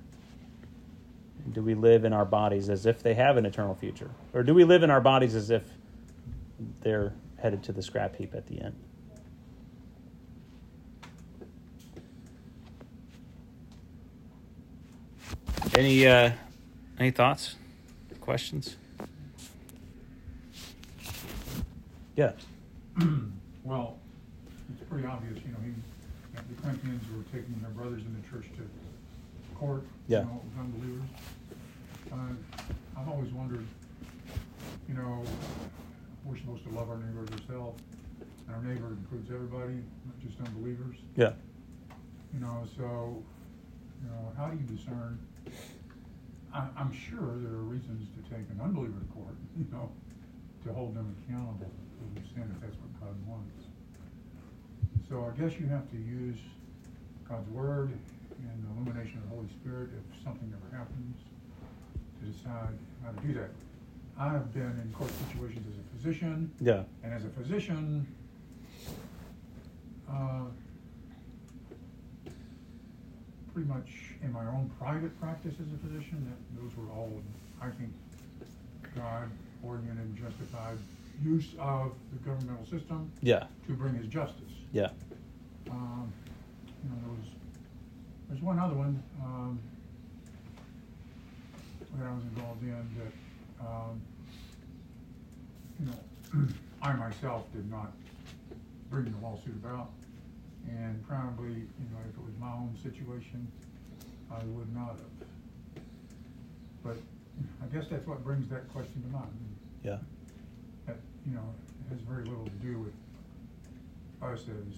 Do we live in our bodies as if they have an eternal future? Or do we live in our bodies as if they're headed to the scrap heap at the end? Any uh, any thoughts? Questions? Yeah. Well, it's pretty obvious, you know, he, the Corinthians were taking their brothers in the church to court, you Yeah. know, with unbelievers. Uh, I've always wondered, you know, we're supposed to love our neighbor as ourselves, and our neighbor includes everybody, not just unbelievers. Yeah. You know, so, you know, how do you discern? I, I'm sure there are reasons to take an unbeliever to court, you know, to hold them accountable for their sin if that's what God wants. So I guess you have to use God's word and the illumination of the Holy Spirit if something ever happens to decide how to do that. I've been in court situations as a physician, Yeah. and as a physician, uh, pretty much in my own private practice as a physician, that those were all, I think, God oriented, and justified use of the governmental system Yeah. to bring His justice. Yeah. Um, you know, there was, there's one other one, um, that I was involved in that, um, you know, I myself did not bring the lawsuit about. And probably, you know, if it was my own situation, I would not have. But I guess that's what brings that question to mind. Yeah. You know, has very little to do with us as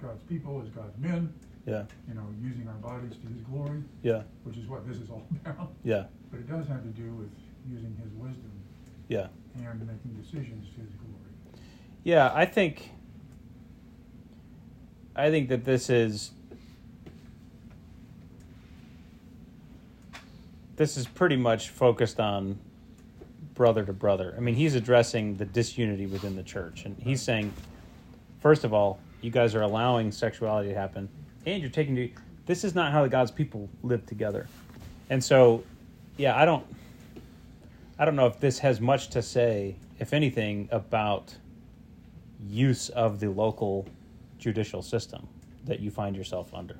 God's people, as God's men, Yeah. you know, using our bodies to His glory, Yeah. which is what this is all about. Yeah. But it does have to do with using His wisdom Yeah. and making decisions to His glory. Yeah, I think I think that this is this is pretty much focused on brother to brother. I mean, he's addressing the disunity within the church and he's saying first of all, you guys are allowing sexuality to happen and you're taking this is not how the God's people live together. And so, yeah, I don't I don't know if this has much to say, if anything, about use of the local judicial system that you find yourself under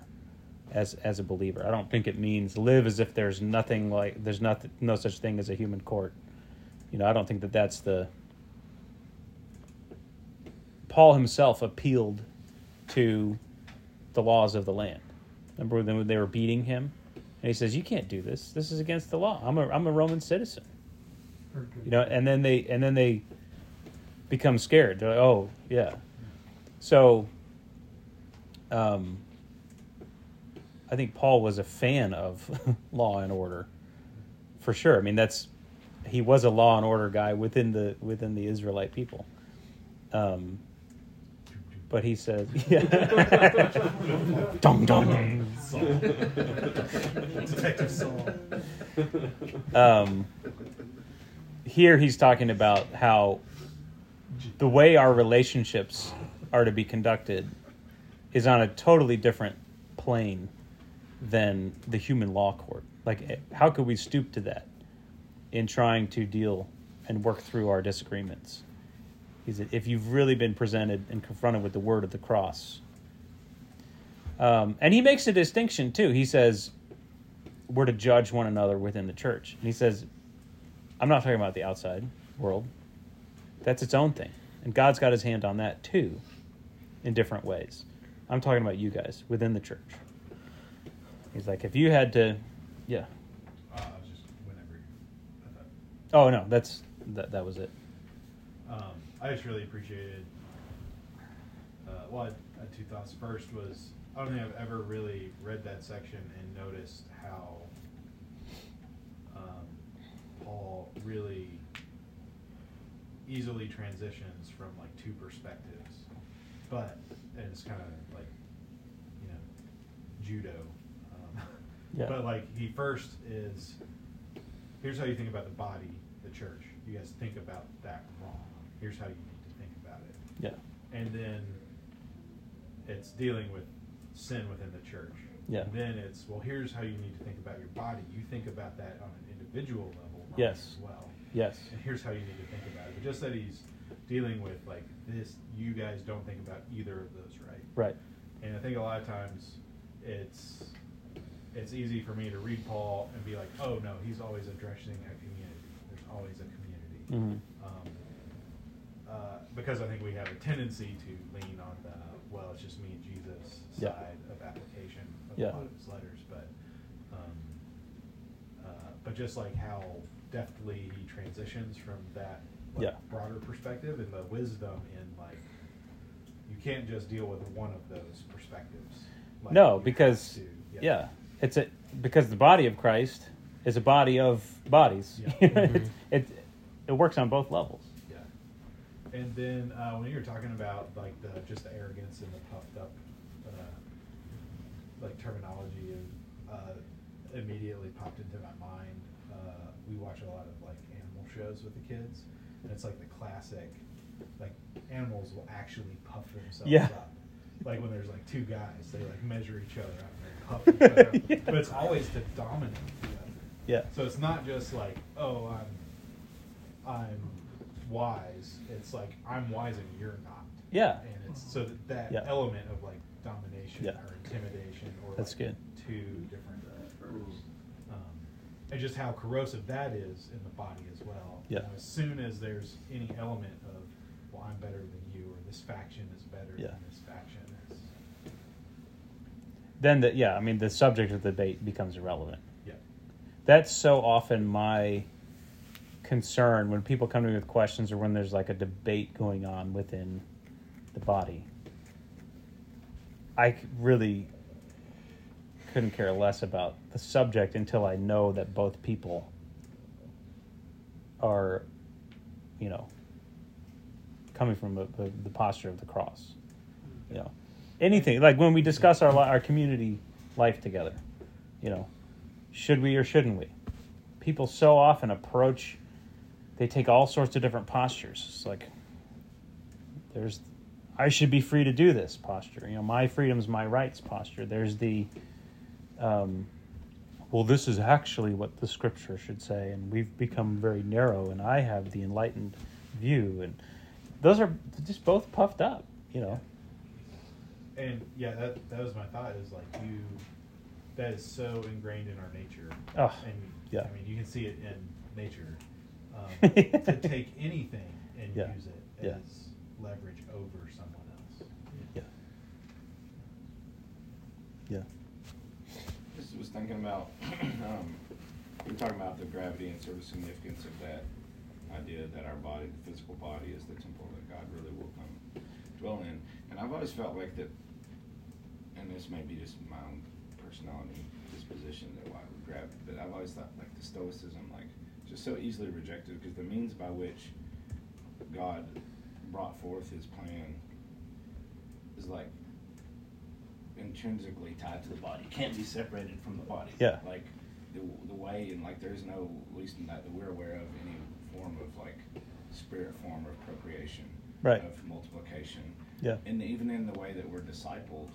as as a believer. I don't think it means live as if there's nothing like there's nothing no such thing as a human court. You know, I don't think that that's the Paul himself appealed to the laws of the land. Remember when they were beating him? And he says, "You can't do this. This is against the law. I'm a I'm a Roman citizen." You know and then they and then they become scared they're like oh yeah so um i think paul was a fan of law and order for sure i mean that's he was a law and order guy within the within the israelite people um but he says yeah dum dum Detective Saul. um, here he's talking about how the way our relationships are to be conducted is on a totally different plane than the human law court. Like, eh, how could we stoop to that in trying to deal and work through our disagreements? He said, if you've really been presented and confronted with the word of the cross. Um, and he makes a distinction too. He says, we're to judge one another within the church. And he says, I'm not talking about the outside world. That's its own thing. And God's got his hand on that too, in different ways. I'm talking about you guys within the church. He's like, if you had to, yeah. Uh, I was just whenever. I thought. Oh no, that's that. That was it. Um, I just really appreciated. Uh, well, I had two thoughts. First was I don't think I've ever really read that section and noticed how um, Paul really easily transitions from like two perspectives, but and it's kind of like you know judo. Um, Yeah. But like he first is here's how you think about the body, church. You guys think about that wrong. Here's how you need to think about it. Yeah. And then it's dealing with sin within the church. Yeah. And then it's well, here's how you need to think about your body. You think about that on an individual level Yes. as well. Yes. And here's how you need to think about it. But just that he's dealing with like this, you guys don't think about either of those right. Right. And I think a lot of times it's it's easy for me to read Paul and be like, oh no, he's always addressing a community. There's always a community. Mhm. Um, uh, because I think we have a tendency to lean on the well, it's just me and Jesus Yeah. side of application of Yeah. a lot of his letters, but um, uh, but just like how deftly he transitions from that like, Yeah. broader perspective and the wisdom in like you can't just deal with one of those perspectives. Like, no, because to- yeah. it's a because the body of Christ is a body of bodies. Yeah. it, it it works on both levels. Yeah. And then uh, when you were talking about like the just the arrogance and the puffed up uh, like terminology, uh, immediately popped into my mind. Uh, we watch a lot of like animal shows with the kids, and it's like the classic, like animals will actually puff themselves Yeah. up. Like when there's like two guys, they like measure each other out and puff each other up. Yeah. But it's always the other. Yeah. So it's not just like, oh, I'm I'm wise. It's like I'm wise and you're not. Yeah. And it's so that that Yeah. element of like domination Yeah. or intimidation or That's like good. two different uh, um, and just how corrosive that is in the body as well. You Yeah. know, as soon as there's any element of well, I'm better than you or this faction is better Yeah. than this faction. Then the yeah, I mean the subject of the debate becomes irrelevant. That's so often my concern when people come to me with questions or when there's like a debate going on within the body. I really couldn't care less about the subject until I know that both people are, you know, coming from the, the, the posture of the cross. You know, anything like when we discuss our our community life together, you know, should we or shouldn't we? People so often approach, they take all sorts of different postures. It's like there's, I should be free to do this posture. You know, my freedom's my rights posture. There's the, um, well, this is actually what the scripture should say, and we've become very narrow, and I have the enlightened view, and those are just both puffed up. You know, And yeah, that that was my thought. Is like you, that is so ingrained in our nature. Oh, and yeah. I mean, you can see it in nature. Um, to take anything and Yeah. use it Yeah. as leverage over someone else. yeah, yeah, Just was thinking about, um, we were talking about the gravity and sort of significance of that idea that our body, the physical body, is the temple that God really will come dwell in. And I've always felt like that, and this may be just my own personality disposition that why we grab, but I've always thought like the Stoicism, like just so easily rejected because the means by which God brought forth His plan is like intrinsically tied to the body. Can't be separated from the body. Yeah. Like the, the way and like there's no at least that we're aware of any form of like spirit form of procreation. Right. Of multiplication. yeah, And even in the way that we're discipled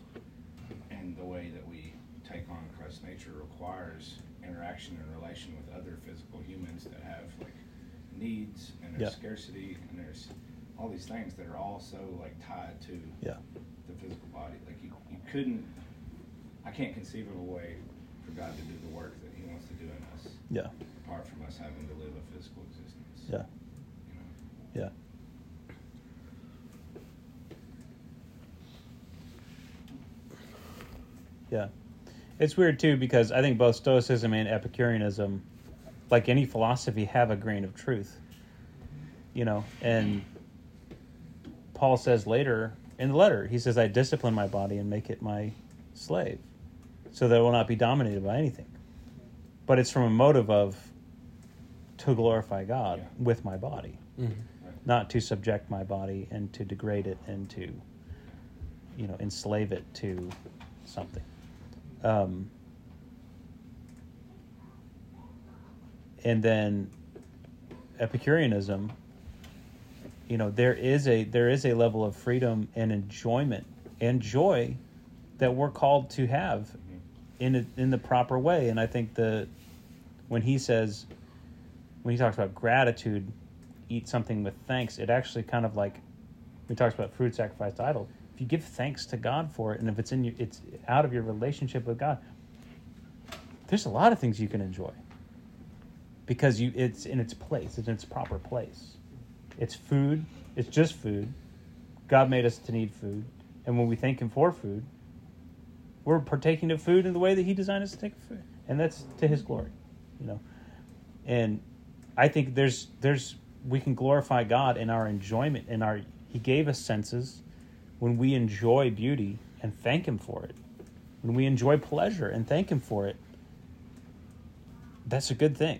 and the way that we take on Christ's nature requires interaction and relation with other physical humans that have like needs and there's Yeah. scarcity and there's all these things that are all so like tied to yeah, the physical body. Like you, you couldn't. I can't conceive of a way for God to do the work that He wants to do in us, yeah, apart from us having to live a physical existence. yeah, You know? yeah. Yeah. It's weird too because I think both Stoicism and Epicureanism, like any philosophy, have a grain of truth. You know, and Paul says later in the letter, he says, I discipline my body and make it my slave so that it will not be dominated by anything. But it's from a motive of to glorify God Yeah. with my body, Mhm. not to subject my body and to degrade it and to, you know, enslave it to something. Um, and then Epicureanism, you know, there is a there is a level of freedom and enjoyment and joy that we're called to have in a, in the proper way. And I think the when he says when he talks about gratitude, eat something with thanks, it actually kind of like he talks about food sacrificed to idol. If you give thanks to God for it, and if it's in you, it's out of your relationship with God. There's a lot of things you can enjoy because you it's in its place, it's in its proper place. It's food. It's just food. God made us to need food, and when we thank Him for food, we're partaking of food in the way that He designed us to take food, and that's to His glory, you know. And I think there's there's we can glorify God in our enjoyment in our He gave us senses when we enjoy beauty and thank Him for it, when we enjoy pleasure and thank Him for it. That's a good thing,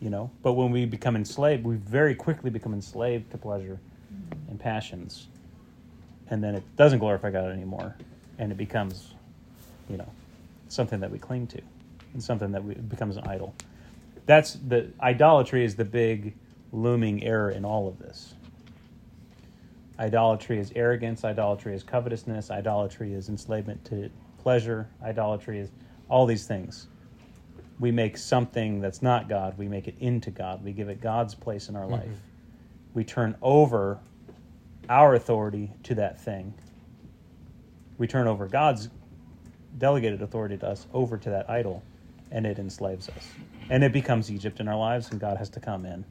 you know. But when we become enslaved, we very quickly become enslaved to pleasure and passions, and then it doesn't glorify God anymore, and it becomes, you know, something that we cling to, and something that we, becomes an idol. That's the idolatry is the big looming error in all of this. Idolatry is arrogance, idolatry is covetousness, idolatry is enslavement to pleasure, idolatry is all these things. We make something that's not God, we make it into God. We give it God's place in our mm-hmm. life. We turn over our authority to that thing. We turn over God's delegated authority to us over to that idol, and it enslaves us. And it becomes Egypt in our lives, and God has to come in,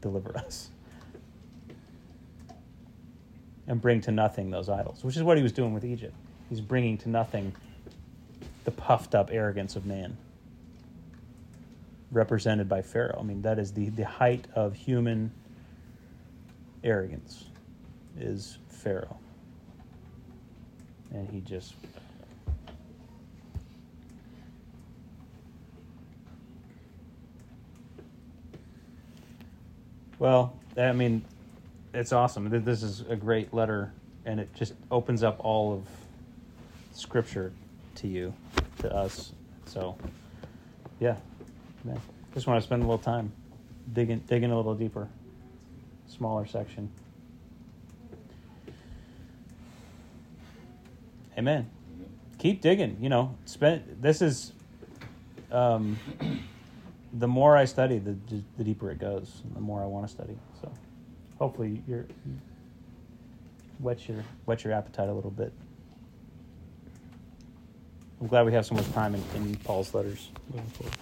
deliver us, and bring to nothing those idols, which is what he was doing with Egypt. He's bringing to nothing the puffed up arrogance of man, represented by Pharaoh. I mean, that is the, the height of human arrogance, is Pharaoh. And he just Well, I mean, it's awesome. This is a great letter, and it just opens up all of Scripture to you, to us. So, yeah, man, just want to spend a little time digging, digging a little deeper, smaller section. Amen. Keep digging. You know, spend. This is. Um, the more I study, the the deeper it goes, the more I want to study. Hopefully, you're you whet your whet your appetite a little bit. I'm glad we have so much time in, in Paul's letters moving forward.